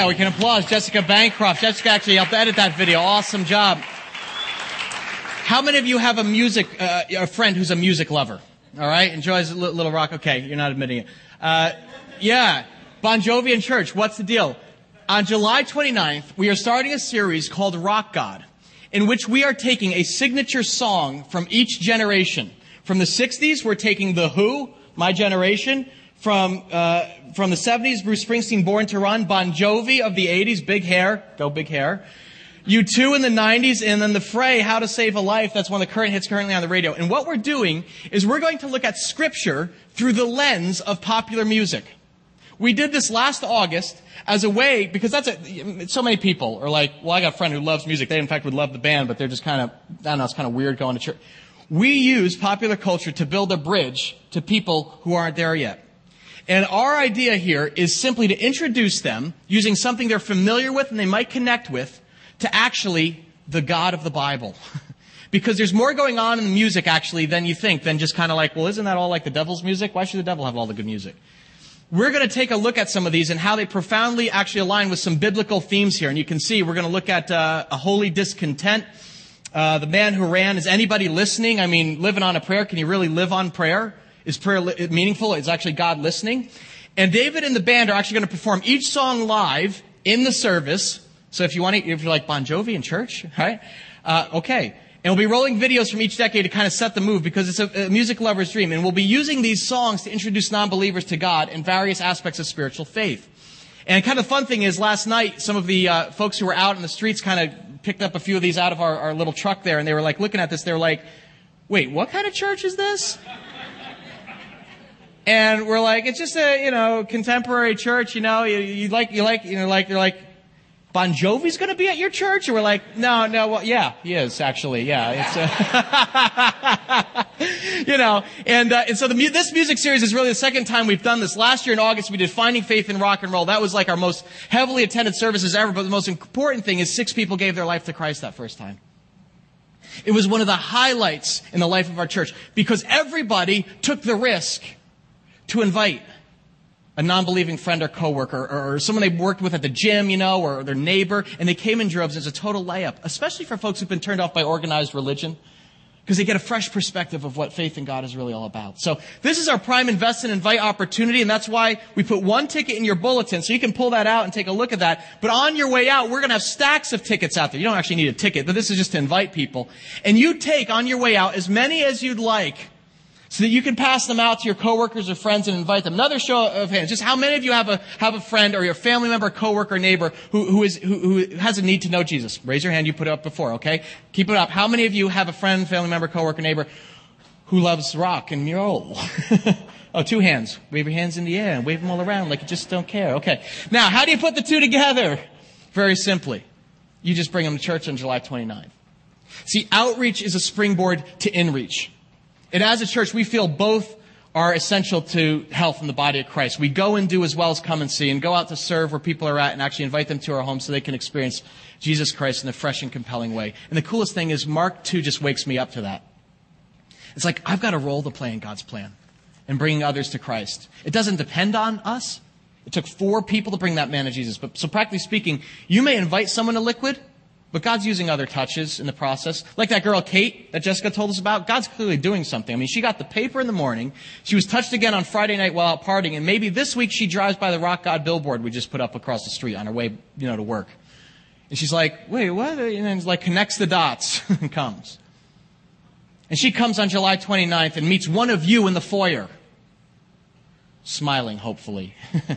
Yeah, we can applaud Jessica Bancroft. Jessica actually helped edit that video. Awesome job. How many of you have a music, uh, a friend who's a music lover? All right, enjoys a Little Rock. Okay, you're not admitting it. Uh, yeah, Bon Jovi in church. What's the deal? On July 29th, we are starting a series called Rock God, in which we are taking a signature song from each generation. From the 60s, we're taking The Who, My Generation. From, uh, from the 70s, Bruce Springsteen, Born to Run. Bon Jovi of the 80s, Big Hair. Go Big Hair. U2 in the 90s, and then The Fray, How to Save a Life. That's one of the current hits currently on the radio. And what we're doing is we're going to look at scripture through the lens of popular music. We did this last August as a way, because that's a, so many people are like, well, I got a friend who loves music. They in fact would love the band, but they're just kind of, I don't know, it's kind of weird going to church. We use popular culture to build a bridge to people who aren't there yet. And our idea here is simply to introduce them using something they're familiar with and they might connect with to actually the God of the Bible. because there's more going on in the music actually than you think than just kind of like, well, isn't that all like the devil's music? Why should the devil have all the good music? We're going to take a look at some of these and how they profoundly actually align with some biblical themes here. And you can see we're going to look at uh, a holy discontent. Uh, the man who ran. Is anybody listening? I mean, living on a prayer. Can you really live on prayer? Is prayer li- meaningful? Is actually God listening? And David and the band are actually going to perform each song live in the service. So if you want to, if you're like Bon Jovi in church, right? Uh, okay. And we'll be rolling videos from each decade to kind of set the move because it's a, a music lover's dream. And we'll be using these songs to introduce non-believers to God in various aspects of spiritual faith. And kind of the fun thing is last night, some of the uh, folks who were out in the streets kind of picked up a few of these out of our, our little truck there and they were like looking at this. They were like, wait, what kind of church is this? And we're like, it's just a, you know, contemporary church, you know, you, you like, you like, you know, like, you're like, Bon Jovi's going to be at your church? And we're like, no, no, well, yeah, he is actually, yeah. It's, uh, you know, and, uh, and so the, this music series is really the second time we've done this. Last year in August, we did Finding Faith in Rock and Roll. That was like our most heavily attended services ever, but the most important thing is six people gave their life to Christ that first time. It was one of the highlights in the life of our church because everybody took the risk to invite a non-believing friend or coworker or, or someone they worked with at the gym, you know, or their neighbor, and they came in droves. It's a total layup, especially for folks who've been turned off by organized religion because they get a fresh perspective of what faith in God is really all about. So this is our prime invest and invite opportunity, and that's why we put one ticket in your bulletin, so you can pull that out and take a look at that. But on your way out, we're going to have stacks of tickets out there. You don't actually need a ticket, but this is just to invite people. And you take on your way out as many as you'd like so that you can pass them out to your coworkers or friends and invite them. Another show of hands. Just how many of you have a, have a friend or your family member, coworker, neighbor who, who is, who, who has a need to know Jesus? Raise your hand. You put it up before, okay? Keep it up. How many of you have a friend, family member, coworker, neighbor who loves rock and roll? oh, two hands. Wave your hands in the air and wave them all around like you just don't care. Okay. Now, how do you put the two together? Very simply. You just bring them to church on July 29th. See, outreach is a springboard to inreach. And as a church, we feel both are essential to health in the body of Christ. We go and do as well as come and see and go out to serve where people are at and actually invite them to our home so they can experience Jesus Christ in a fresh and compelling way. And the coolest thing is Mark 2 just wakes me up to that. It's like I've got a role to play in God's plan and bringing others to Christ. It doesn't depend on us. It took four people to bring that man to Jesus. But so practically speaking, you may invite someone to liquid, but God's using other touches in the process. Like that girl Kate that Jessica told us about. God's clearly doing something. I mean, she got the paper in the morning. She was touched again on Friday night while out partying. And maybe this week she drives by the Rock God billboard we just put up across the street on her way, you know, to work. And she's like, wait, what? And then like connects the dots and comes. And she comes on July 29th and meets one of you in the foyer. Smiling, hopefully.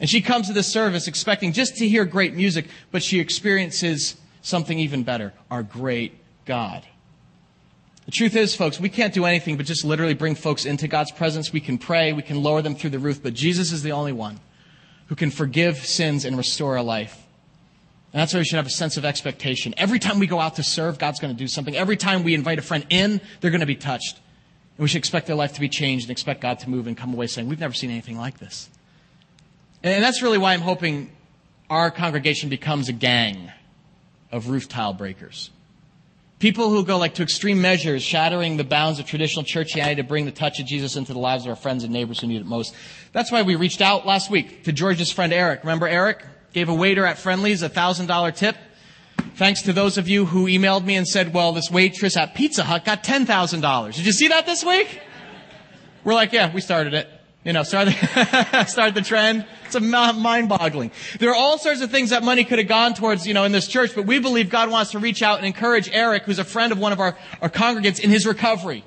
and she comes to the service expecting just to hear great music, but she experiences something even better our great God. The truth is, folks, we can't do anything but just literally bring folks into God's presence. We can pray, we can lower them through the roof, but Jesus is the only one who can forgive sins and restore a life. And that's why we should have a sense of expectation. Every time we go out to serve, God's going to do something. Every time we invite a friend in, they're going to be touched. And we should expect their life to be changed and expect God to move and come away saying, We've never seen anything like this. And that's really why I'm hoping our congregation becomes a gang of roof tile breakers. People who go like to extreme measures, shattering the bounds of traditional churchianity to bring the touch of Jesus into the lives of our friends and neighbors who need it most. That's why we reached out last week to George's friend Eric. Remember Eric? Gave a waiter at Friendly's a thousand dollar tip. Thanks to those of you who emailed me and said, well, this waitress at Pizza Hut got $10,000. Did you see that this week? We're like, yeah, we started it. You know, start the, start the trend. It's a mind boggling. There are all sorts of things that money could have gone towards, you know, in this church, but we believe God wants to reach out and encourage Eric, who's a friend of one of our, our congregants, in his recovery.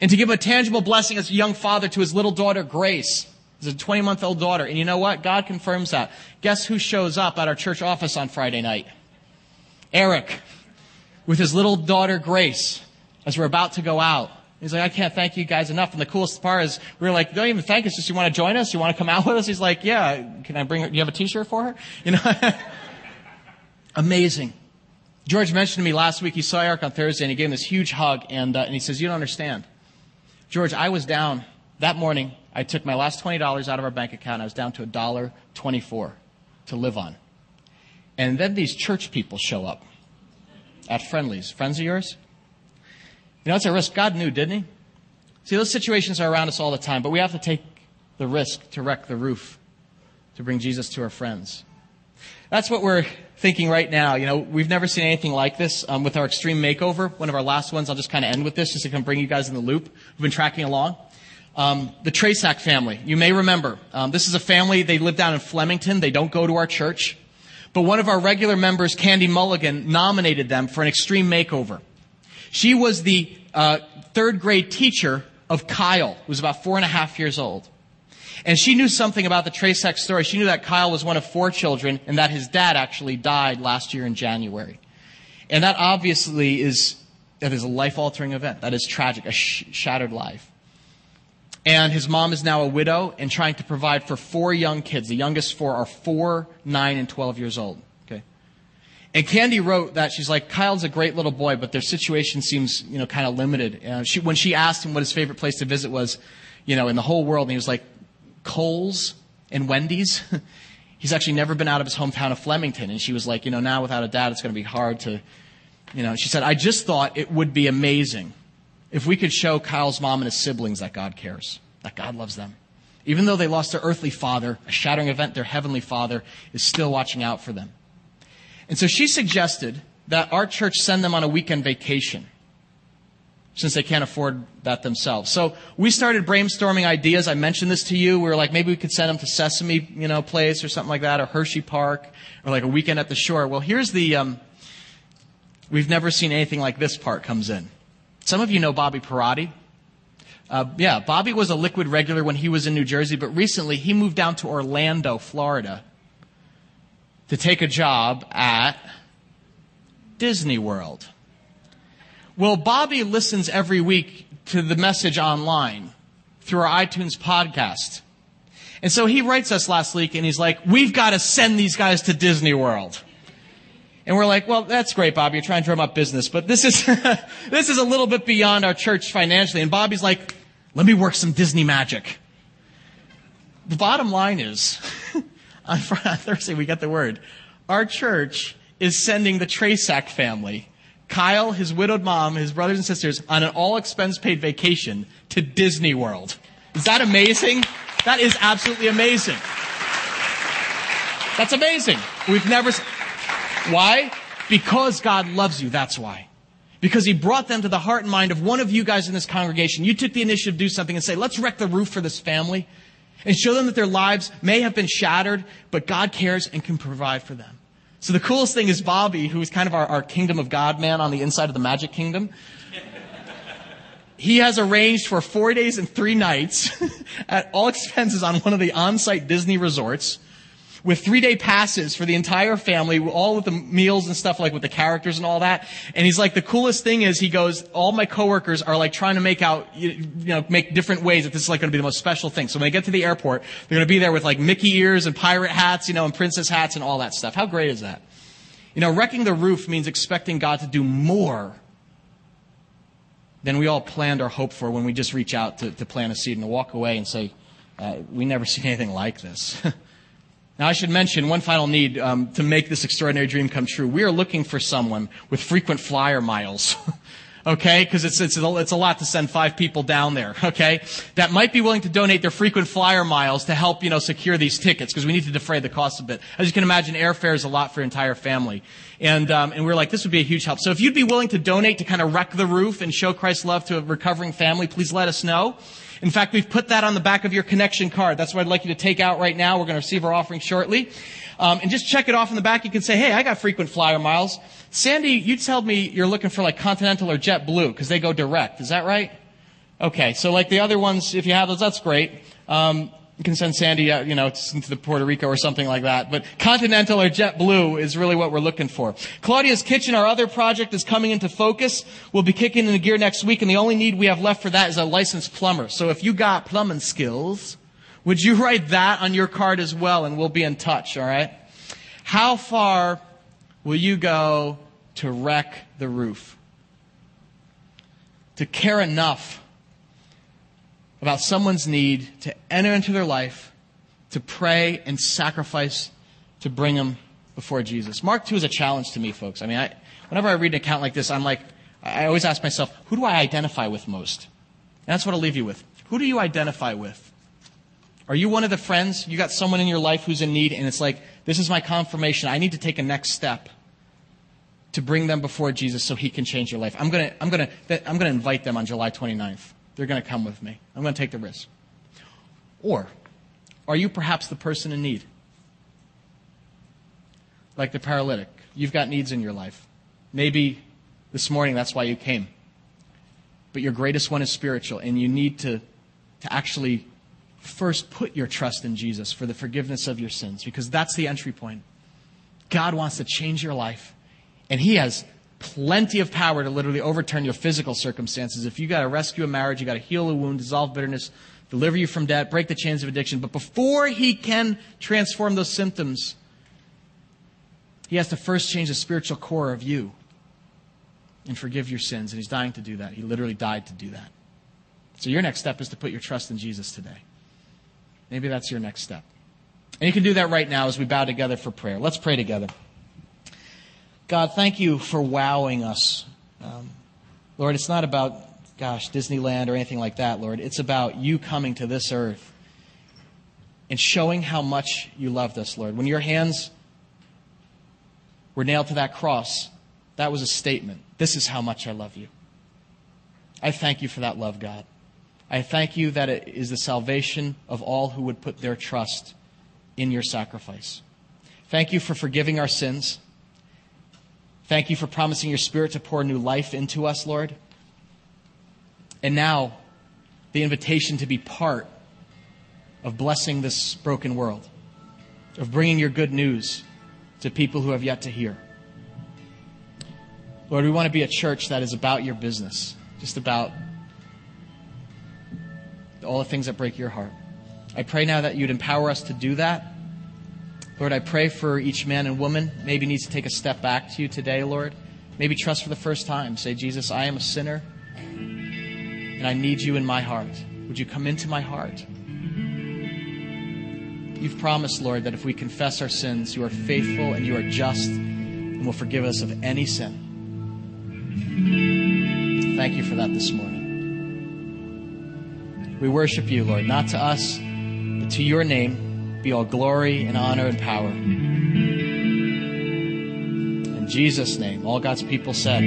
And to give a tangible blessing as a young father to his little daughter, Grace. He's a 20 month old daughter. And you know what? God confirms that. Guess who shows up at our church office on Friday night? Eric with his little daughter Grace as we're about to go out. He's like, I can't thank you guys enough. And the coolest part is we were like, don't even thank us. Just you want to join us? You want to come out with us? He's like, yeah. Can I bring her? Do you have a t-shirt for her? You know, amazing. George mentioned to me last week, he saw Eric on Thursday and he gave him this huge hug and, uh, and he says, you don't understand. George, I was down that morning. I took my last $20 out of our bank account. I was down to a dollar 24 to live on. And then these church people show up at Friendly's. Friends of yours? You know, it's a risk. God knew, didn't he? See, those situations are around us all the time, but we have to take the risk to wreck the roof to bring Jesus to our friends. That's what we're thinking right now. You know, we've never seen anything like this um, with our extreme makeover. One of our last ones. I'll just kind of end with this, just to kind of bring you guys in the loop. We've been tracking along. Um, the Trasack family. You may remember. Um, this is a family. They live down in Flemington. They don't go to our church. But one of our regular members, Candy Mulligan, nominated them for an extreme makeover. She was the uh, third grade teacher of Kyle, who was about four and a half years old. And she knew something about the Trasex story. She knew that Kyle was one of four children and that his dad actually died last year in January. And that obviously is, that is a life-altering event. That is tragic, a sh- shattered life. And his mom is now a widow and trying to provide for four young kids. The youngest four are four, nine, and 12 years old. And Candy wrote that she's like, Kyle's a great little boy, but their situation seems, you know, kind of limited. Uh, she, when she asked him what his favorite place to visit was, you know, in the whole world, and he was like, Kohl's and Wendy's. He's actually never been out of his hometown of Flemington. And she was like, you know, now without a dad, it's going to be hard to, you know, she said, I just thought it would be amazing if we could show Kyle's mom and his siblings that God cares, that God loves them. Even though they lost their earthly father, a shattering event, their heavenly father is still watching out for them. And so she suggested that our church send them on a weekend vacation since they can't afford that themselves. So we started brainstorming ideas. I mentioned this to you. We were like, maybe we could send them to Sesame, you know, place or something like that, or Hershey Park, or like a weekend at the shore. Well, here's the, um, we've never seen anything like this part comes in. Some of you know Bobby Parati. Uh, yeah, Bobby was a liquid regular when he was in New Jersey, but recently he moved down to Orlando, Florida to take a job at Disney World. Well, Bobby listens every week to the message online through our iTunes podcast. And so he writes us last week and he's like, we've got to send these guys to Disney World. And we're like, well, that's great, Bobby. You're trying to drum up business, but this is, this is a little bit beyond our church financially. And Bobby's like, let me work some Disney magic. The bottom line is, on Thursday we got the word. Our church is sending the Trasack family, Kyle, his widowed mom, his brothers and sisters, on an all expense paid vacation to Disney World. Is that amazing? That is absolutely amazing. That's amazing. We've never, why? Because God loves you, that's why. Because he brought them to the heart and mind of one of you guys in this congregation. You took the initiative to do something and say, let's wreck the roof for this family and show them that their lives may have been shattered, but God cares and can provide for them. So the coolest thing is Bobby, who is kind of our, our kingdom of God man on the inside of the magic kingdom. He has arranged for four days and three nights at all expenses on one of the on-site Disney resorts with three day passes for the entire family, all with the meals and stuff like with the characters and all that. And he's like, the coolest thing is he goes, all my coworkers are like trying to make out, you know, make different ways that this is like going to be the most special thing. So when they get to the airport, they're going to be there with like Mickey ears and pirate hats, you know, and princess hats and all that stuff. How great is that? You know, wrecking the roof means expecting God to do more than we all planned or hoped for when we just reach out to, to plant a seed and to walk away and say, uh, we never seen anything like this. Now, I should mention one final need um, to make this extraordinary dream come true. We are looking for someone with frequent flyer miles. okay? Because it's, it's, it's a lot to send five people down there, okay? That might be willing to donate their frequent flyer miles to help, you know, secure these tickets because we need to defray the cost a bit. As you can imagine, airfare is a lot for your entire family. And, um, and we we're like, this would be a huge help. So if you'd be willing to donate to kind of wreck the roof and show Christ's love to a recovering family, please let us know. In fact, we've put that on the back of your connection card. That's what I'd like you to take out right now. We're going to receive our offering shortly. Um, and just check it off in the back. You can say, hey, I got frequent flyer miles. Sandy, you told me you're looking for like Continental or JetBlue because they go direct. Is that right? Okay. So like the other ones, if you have those, that's great. Um, You can send Sandy, uh, you know, the Puerto Rico or something like that. But Continental or JetBlue is really what we're looking for. Claudia's Kitchen, our other project, is coming into focus. We'll be kicking into gear next week, and the only need we have left for that is a licensed plumber. So if you got plumbing skills, would you write that on your card as well, and we'll be in touch, all right? How far will you go to wreck the roof? To care enough about someone's need to enter into their life, to pray and sacrifice to bring them before Jesus. Mark 2 is a challenge to me, folks. I mean, I, whenever I read an account like this, I'm like, I always ask myself, who do I identify with most? And that's what I'll leave you with. Who do you identify with? Are you one of the friends? You got someone in your life who's in need, and it's like, this is my confirmation. I need to take a next step to bring them before Jesus so he can change your life. I'm going to I'm to I'm to invite them on July 29th. They're going to come with me. I'm going to take the risk. Or are you perhaps the person in need? Like the paralytic. You've got needs in your life. Maybe this morning that's why you came. But your greatest one is spiritual, and you need to, to actually first put your trust in Jesus for the forgiveness of your sins, because that's the entry point. God wants to change your life, and He has plenty of power to literally overturn your physical circumstances. If you got to rescue a marriage, you got to heal a wound, dissolve bitterness, deliver you from debt, break the chains of addiction. But before he can transform those symptoms, he has to first change the spiritual core of you and forgive your sins. And he's dying to do that. He literally died to do that. So your next step is to put your trust in Jesus today. Maybe that's your next step. And you can do that right now as we bow together for prayer. Let's pray together. God, thank you for wowing us. Um, Lord, it's not about, gosh, Disneyland or anything like that, Lord. It's about you coming to this earth and showing how much you loved us, Lord. When your hands were nailed to that cross, that was a statement. This is how much I love you. I thank you for that love, God. I thank you that it is the salvation of all who would put their trust in your sacrifice. Thank you for forgiving our sins. Thank you for promising your Spirit to pour new life into us, Lord. And now, the invitation to be part of blessing this broken world, of bringing your good news to people who have yet to hear. Lord, we want to be a church that is about your business, just about all the things that break your heart. I pray now that you'd empower us to do that Lord, I pray for each man and woman maybe needs to take a step back to you today, Lord. Maybe trust for the first time. Say, Jesus, I am a sinner and I need you in my heart. Would you come into my heart? You've promised, Lord, that if we confess our sins, you are faithful and you are just and will forgive us of any sin. Thank you for that this morning. We worship you, Lord, not to us, but to your name be all glory and honor and power. In Jesus' name, all God's people said,